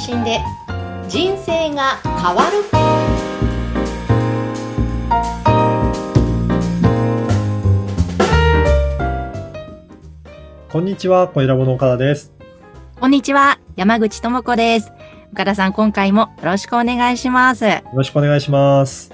信で人生が変わるこんにちは、小ラボの岡田です。こんにちは、山口智子です。岡田さん、今回もよろしくお願いします。よろしくお願いします。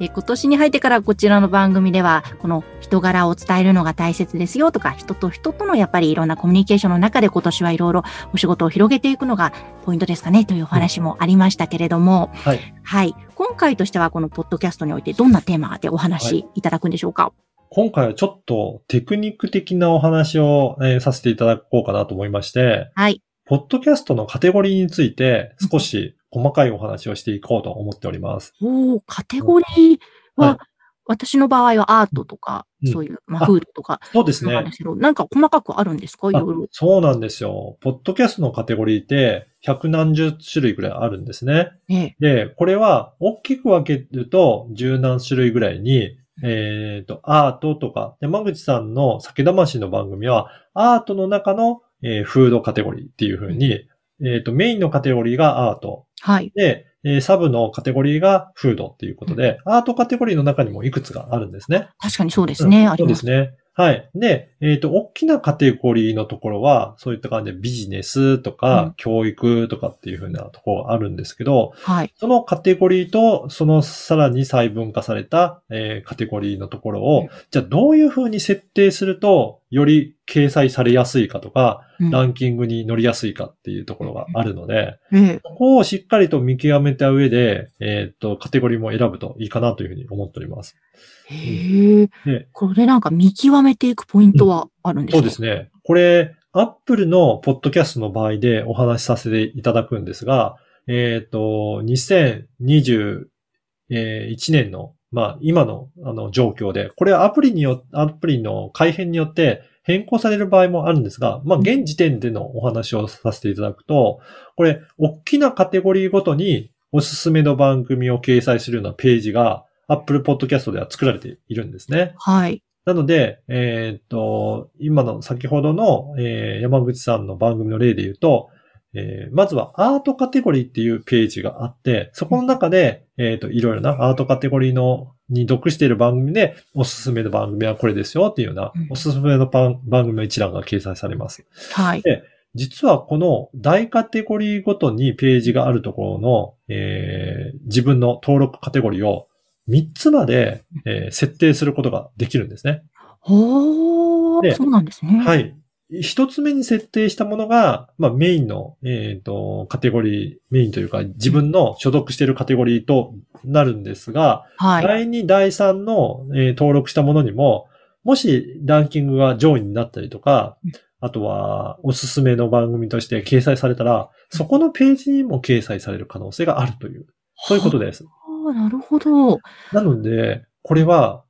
え今年に入ってからこちらの番組では、この人柄を伝えるのが大切ですよとか、人と人とのやっぱりいろんなコミュニケーションの中で今年はいろいろお仕事を広げていくのがポイントですかねというお話もありましたけれども、はい。はい。今回としてはこのポッドキャストにおいてどんなテーマでお話いただくんでしょうか、今回はちょっとテクニック的なお話を、えーさせていただこうかなと思いまして、はい。ポッドキャストのカテゴリーについて少し細かいお話をしていこうと思っております。おーカテゴリーは、はい私の場合はアートとか、うんそういう、まあ、あフードとか、そうですねなん。か細かくあるんですか？いろいろ。そうなんですよ。ポッドキャストのカテゴリーって百何十種類ぐらいあるんですね。ええ。で、これは大きく分けると十何種類ぐらいに、えっ、と、アートとか、山口さんの酒魂の番組は、アートの中の、えーフードカテゴリーっていう風に、えっ、と、メインのカテゴリーがアート。はい。で、えーサブのカテゴリーがフードっていうことで、アートカテゴリーの中にもいくつかあるんですね。確かにそうですね。うんあります。そうですね。はい。で、えっ、と、大きなカテゴリーのところは、そういった感じでビジネスとか、うん教育とかっていう風なところがあるんですけど、はい。そのカテゴリーと、そのさらに細分化された、えーカテゴリーのところを、うんじゃあどういう風に設定すると、より掲載されやすいかとか、うんランキングに乗りやすいかっていうところがあるので、ええ。ここをしっかりと見極めた上で、えっ、と、カテゴリーも選ぶといいかなというふうに思っております。へえ。でこれなんか見極めていくポイントはあるんですか、そうですね。これ、アップルのポッドキャストの場合でお話しさせていただくんですが、えっ、と、2021年の、まあ、今の、あの、状況で、これはアプリによ、アプリの改変によって変更される場合もあるんですが、まあ、現時点でのお話をさせていただくと、これ、大きなカテゴリーごとにおすすめの番組を掲載するようなページが、Apple Podcast では作られているんですね。はい。なので、えーっと、今の先ほどの、えー山口さんの番組の例で言うと、えーまずはアートカテゴリーっていうページがあって、そこの中で、えーっと、いろいろなアートカテゴリーの、に属している番組で、おすすめの番組はこれですよっていうようなうん、おすすめの番番組の一覧が掲載されます。はい。実はこの大カテゴリーごとにページがあるところの、えー自分の登録カテゴリーを3つまで、えー設定することができるんですね。でおー、そうなんですね。。はいい。一つ目に設定したものが、まあメインの、えっ、と、カテゴリー、メインというか自分の所属しているカテゴリーとなるんですが、はい。第2、第3の、えー登録したものにも、もしランキングが上位になったりとかうん、あとはおすすめの番組として掲載されたら、そこのページにも掲載される可能性があるという、そういうことです。なるほど。なので、これは、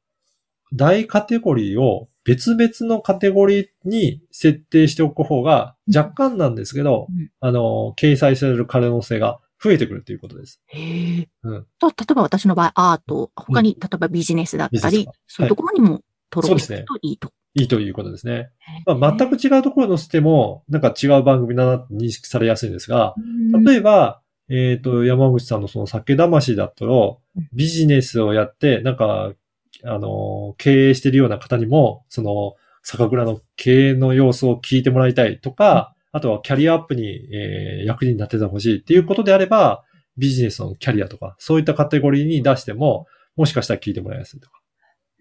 大カテゴリーを別々のカテゴリーに設定しておく方が若干なんですけど、うんあの、掲載される可能性が増えてくるということです。へえ。うんと例えば私の場合、アート、他に、例えばビジネスだったりそういうところにも登録するといいと。いいということですね。まあ、全く違うところに載せても、なんか違う番組だなって認識されやすいんですが、うん例えば、えっ、と、山口さんのその酒魂だったらうん、ビジネスをやって、なんか、あの、経営してるような方にも、その、酒蔵の経営の様子を聞いてもらいたいとか、あとはキャリアアップに、えー役に立ててほしいっていうことであれば、ビジネスのキャリアとか、そういったカテゴリーに出しても、もしかしたら聞いてもらいやすいとか。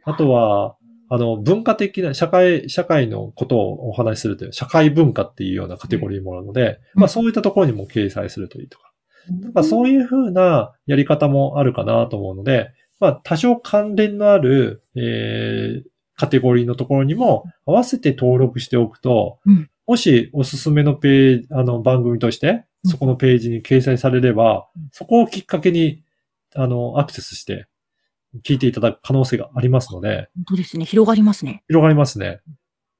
あとは、あの、文化的な、社会、社会のことをお話しするという、社会文化っていうようなカテゴリーもあるので、うんまあそういったところにも掲載するといいとか。なんかそういう風なやり方もあるかなと思うので、まあ多少関連のある、えー、カテゴリーのところにも合わせて登録しておくと、うんもしおすすめのページ、あの番組として、うんそこのページに掲載されれば、そこをきっかけに、あの、アクセスして、聞いていただく可能性がありますので、本当ですね。広がりますね。広がりますね。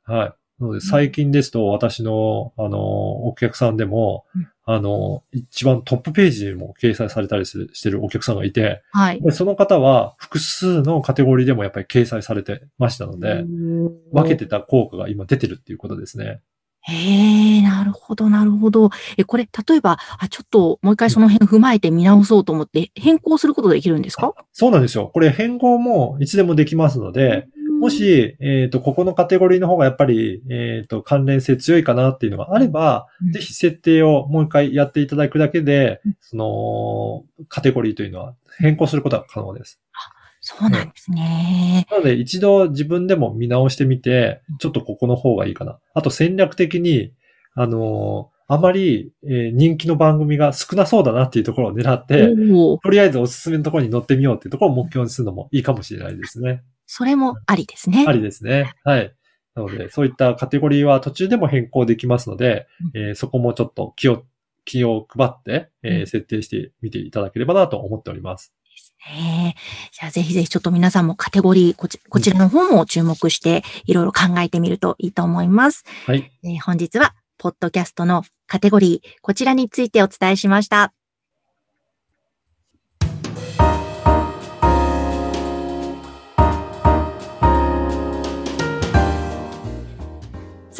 はい。なので、最近ですと、私の、あの、お客さんでも、うんあの、一番トップページにも掲載されたりするしてるお客さんがいて、はい。でその方は複数のカテゴリーでもやっぱり掲載されてましたので、分けてた効果が今出てるっていうことですね。へえ、なるほど、なるほど。え、これ、例えば、あ、ちょっともう一回その辺踏まえて見直そうと思って、変更することできるんですか？そうなんですよ。これ変更もいつでもできますので、も、し、えっ、と、ここのカテゴリーの方がやっぱり、えっ、と、関連性強いかなっていうのがあれば、うんぜひ設定をもう一回やっていただくだけでうん、その、カテゴリーというのは変更することが可能です。そうなんですね。なので、一度自分でも見直してみて、ちょっとここの方がいいかな。あと戦略的に、あのーあまり、えー人気の番組が少なそうだなっていうところを狙って、とりあえずおすすめのところに乗ってみようっていうところを目標にするのもいいかもしれないですね。それもありですね。ありですね。はい。なので、そういったカテゴリーは途中でも変更できますので、えーそこもちょっと気を、気を配って、えーうん設定してみていただければなと思っております。ねえじゃあぜひぜひちょっと皆さんもカテゴリー、こちこちらの方も注目していろいろ考えてみるといいと思います。はい。えー本日は、ポッドキャストのカテゴリー、こちらについてお伝えしました。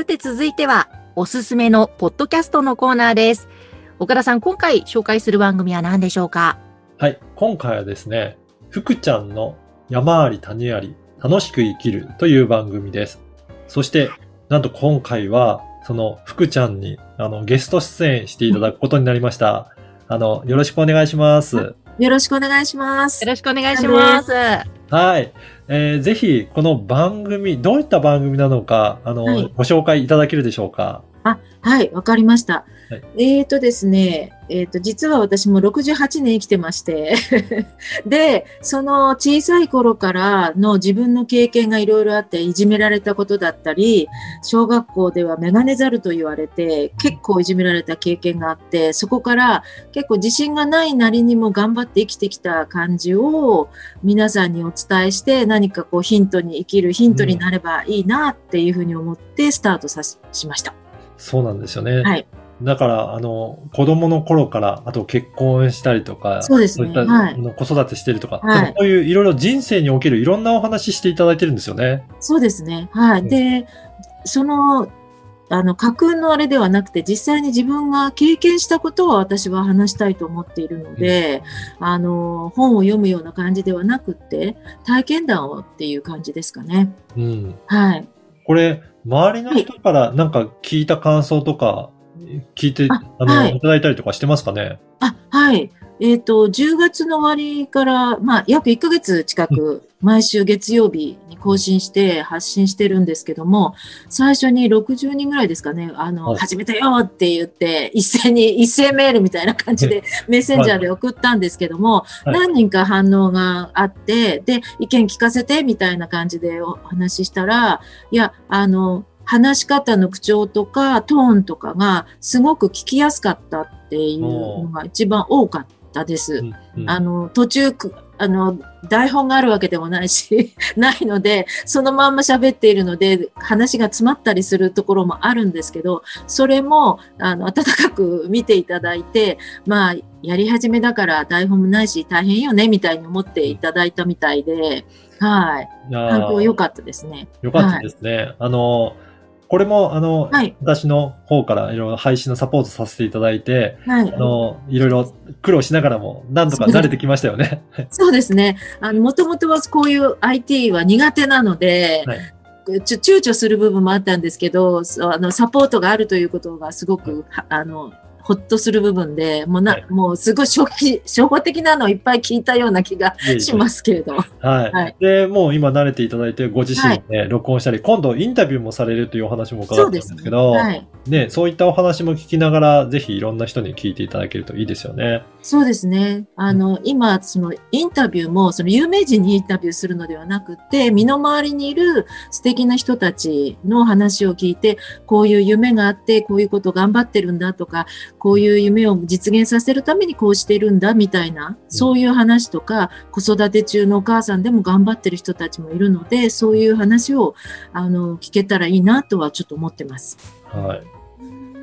て続いては、おすすめのポッドキャストのコーナーです。岡田さん、今回紹介する番組は何でしょうか？はい。今回はですね、福ちゃんの山あり谷あり、楽しく生きるという番組です。そして、なんと今回は、その福ちゃんに、あの、ゲスト出演していただくことになりました。あの、よろしくお願いします。よろしくお願いします。よろしくお願いします。はい。えーぜひ、この番組、どういった番組なのか、あの、はいご紹介いただけるでしょうか？あ、はい、わかりました。はいえーとですね、えーと、実は私も68年生きてまして、で、その小さい頃からの自分の経験がいろいろあって、いじめられたことだったり、小学校ではメガネザルと言われて、結構いじめられた経験があって、そこから結構自信がないなりにも頑張って生きてきた感じを皆さんにお伝えして、何かこうヒントに生きるヒントになればいいなっていうふうに思ってスタートさししました。そうなんですよね。はい。だから、あの、子供の頃から、あと結婚したりとか、そうですねいった、はい子育てしてるとか、はいそういういろいろ人生におけるいろんなお話していただいてるんですよね。そうですね。はい。うんで、その、あの、架空のあれではなくて、実際に自分が経験したことを私は話したいと思っているので、あの、本を読むような感じではなくって、体験談をっていう感じですかね。うん。はい。これ、周りの人からなんか聞いた感想とか、聞いて、ああの、はい。いただいたりとかしてますかね？あ、はい。えっ、と、10月の終わりから、まあ、約1ヶ月近く、毎週月曜日に更新して発信してるんですけども、最初に60人ぐらいですかね、あの、はい。始めたよって言って、一斉に、一斉メールみたいな感じで、メッセンジャーで送ったんですけども、はい。何人か反応があって、で、意見聞かせてみたいな感じでお話ししたら、いや、あの、話し方の口調とかトーンとかがすごく聞きやすかったっていうのが一番多かったです。うんうんあの、途中く、あの、台本があるわけでもないし、ないので、そのまんま喋っているので、話が詰まったりするところもあるんですけど、それも、あの、温かく見ていただいて、まあ、やり始めだから台本もないし大変よね、みたいに思っていただいたみたいで、はい。反響良かったですね。よかったですね。あの、これも、あの、はい。私の方からいろいろ配信のサポートさせていただいて、はいあ。の、いろいろ苦労しながらも、なんとか慣れてきましたよね。そうですね。あの、もともとはこういう IT は苦手なので、はいちょ躊躇する部分もあったんですけど、あの、サポートがあるということがすごく、はあの、ほっとする部分で、もうな、はいもうすごい初期、初歩的なのをいっぱい聞いたような気がしますけれど。はい。はいで、もう今慣れていただいて、ご自身で録音したり、今度インタビューもされるというお話も伺ったんですけど、はい。ね、そういったお話も聞きながら、ぜひいろんな人に聞いていただけるといいですよね。そうですね。あの、今、そのインタビューも、その有名人にインタビューするのではなくて、身の回りにいる素敵な人たちの話を聞いて、こういう夢があって、こういうこと頑張ってるんだとか、こういう夢を実現させるためにこうしてるんだみたいな、そういう話とか、子育て中のお母さんでも頑張ってる人たちもいるので、そういう話を、あの、聞けたらいいなとはちょっと思ってます。はい。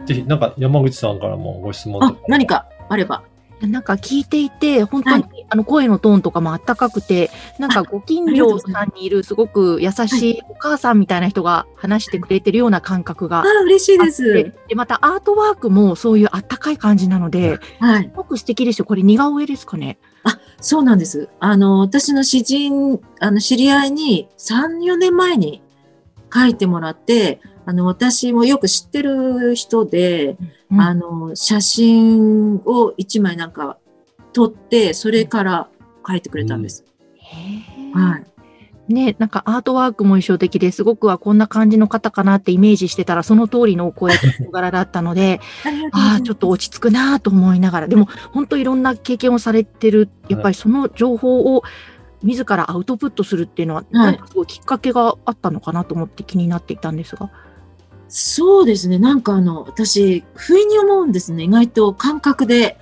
ぜひ、なんか山口さんからもご質問とあ、何かあれば。なんか聞いていて、本当に、あの声のトーンとかもあったかくて、なんかご近所さんにいるすごく優しいお母さんみたいな人が話してくれてるような感覚があ、嬉しいです。でで、またアートワークもそういうあったかい感じなので、はいす。ごく素敵ですよ。これ似顔絵ですかね。そうなんです。あの、私の知人、あの、知り合いに3、4年前に書いてもらって、あの、私もよく知ってる人で、うんあの、写真を1枚なんか撮って、それから書いてくれたんです。へーはい。ね、なんかアートワークも印象的ですごくはこんな感じの方かなってイメージしてたらその通りのお声柄だったので、ああちょっと落ち着くなと思いながら、でも本当いろんな経験をされてる、やっぱりその情報を自らアウトプットするっていうのは、なんかすごいきっかけがあったのかなと思って気になっていたんですが。そうですね。なんかあの、私、不意に思うんですね。意外と感覚で。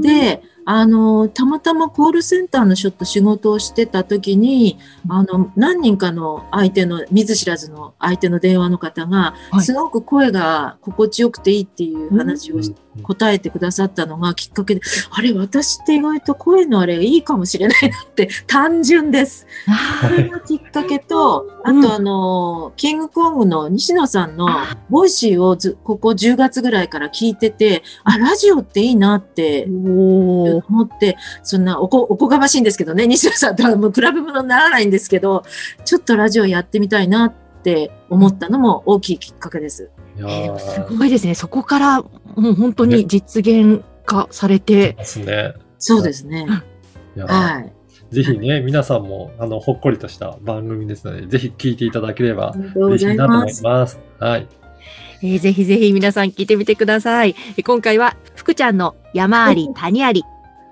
で、あの、たまたまコールセンターのちょっと仕事をしてた時に、あの、何人かの相手の、見ず知らずの相手の電話の方が、はいすごく声が心地よくていいっていう話をし答えてくださったのがきっかけで、あれ、私って意外と声のあれいいかもしれないなって、単純です。あそれがきっかけと、あうん。とあの、キングコングの西野さんの Voicy をずここ10月ぐらいから聞いてて、あ、ラジオっていいなって思って、そんなおこ、おこがましいんですけどね、西野さんとはもう比べ物にならないんですけど、ちょっとラジオやってみたいなって思ったのも大きいきっかけです。えーすーごいですね。そこからもう本当に実現化されて、ですね。そうですね。はい。ぜひね、皆さんも、あの、ほっこりとした番組ですので、ぜひ聞いていただければありがとうご嬉しざいいなと思います。はい。えーぜひぜひ皆さん聞いてみてください。えー今回は福ちゃんの山あり谷あり、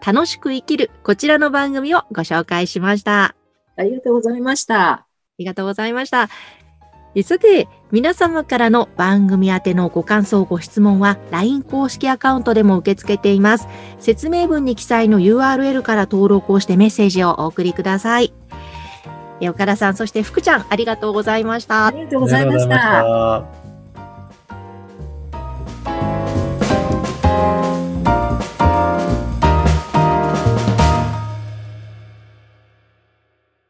楽しく生きるこちらの番組をご紹介しました。ありがとうございました。ありがとうございました。えさて、皆様からの番組宛てのご感想、ご質問は LINE 公式アカウントでも受け付けています。説明文に記載の URL から登録をしてメッセージをお送りください。え岡田さん、そして福ちゃん、ありがとうございましたあ。りがとうござい。ました。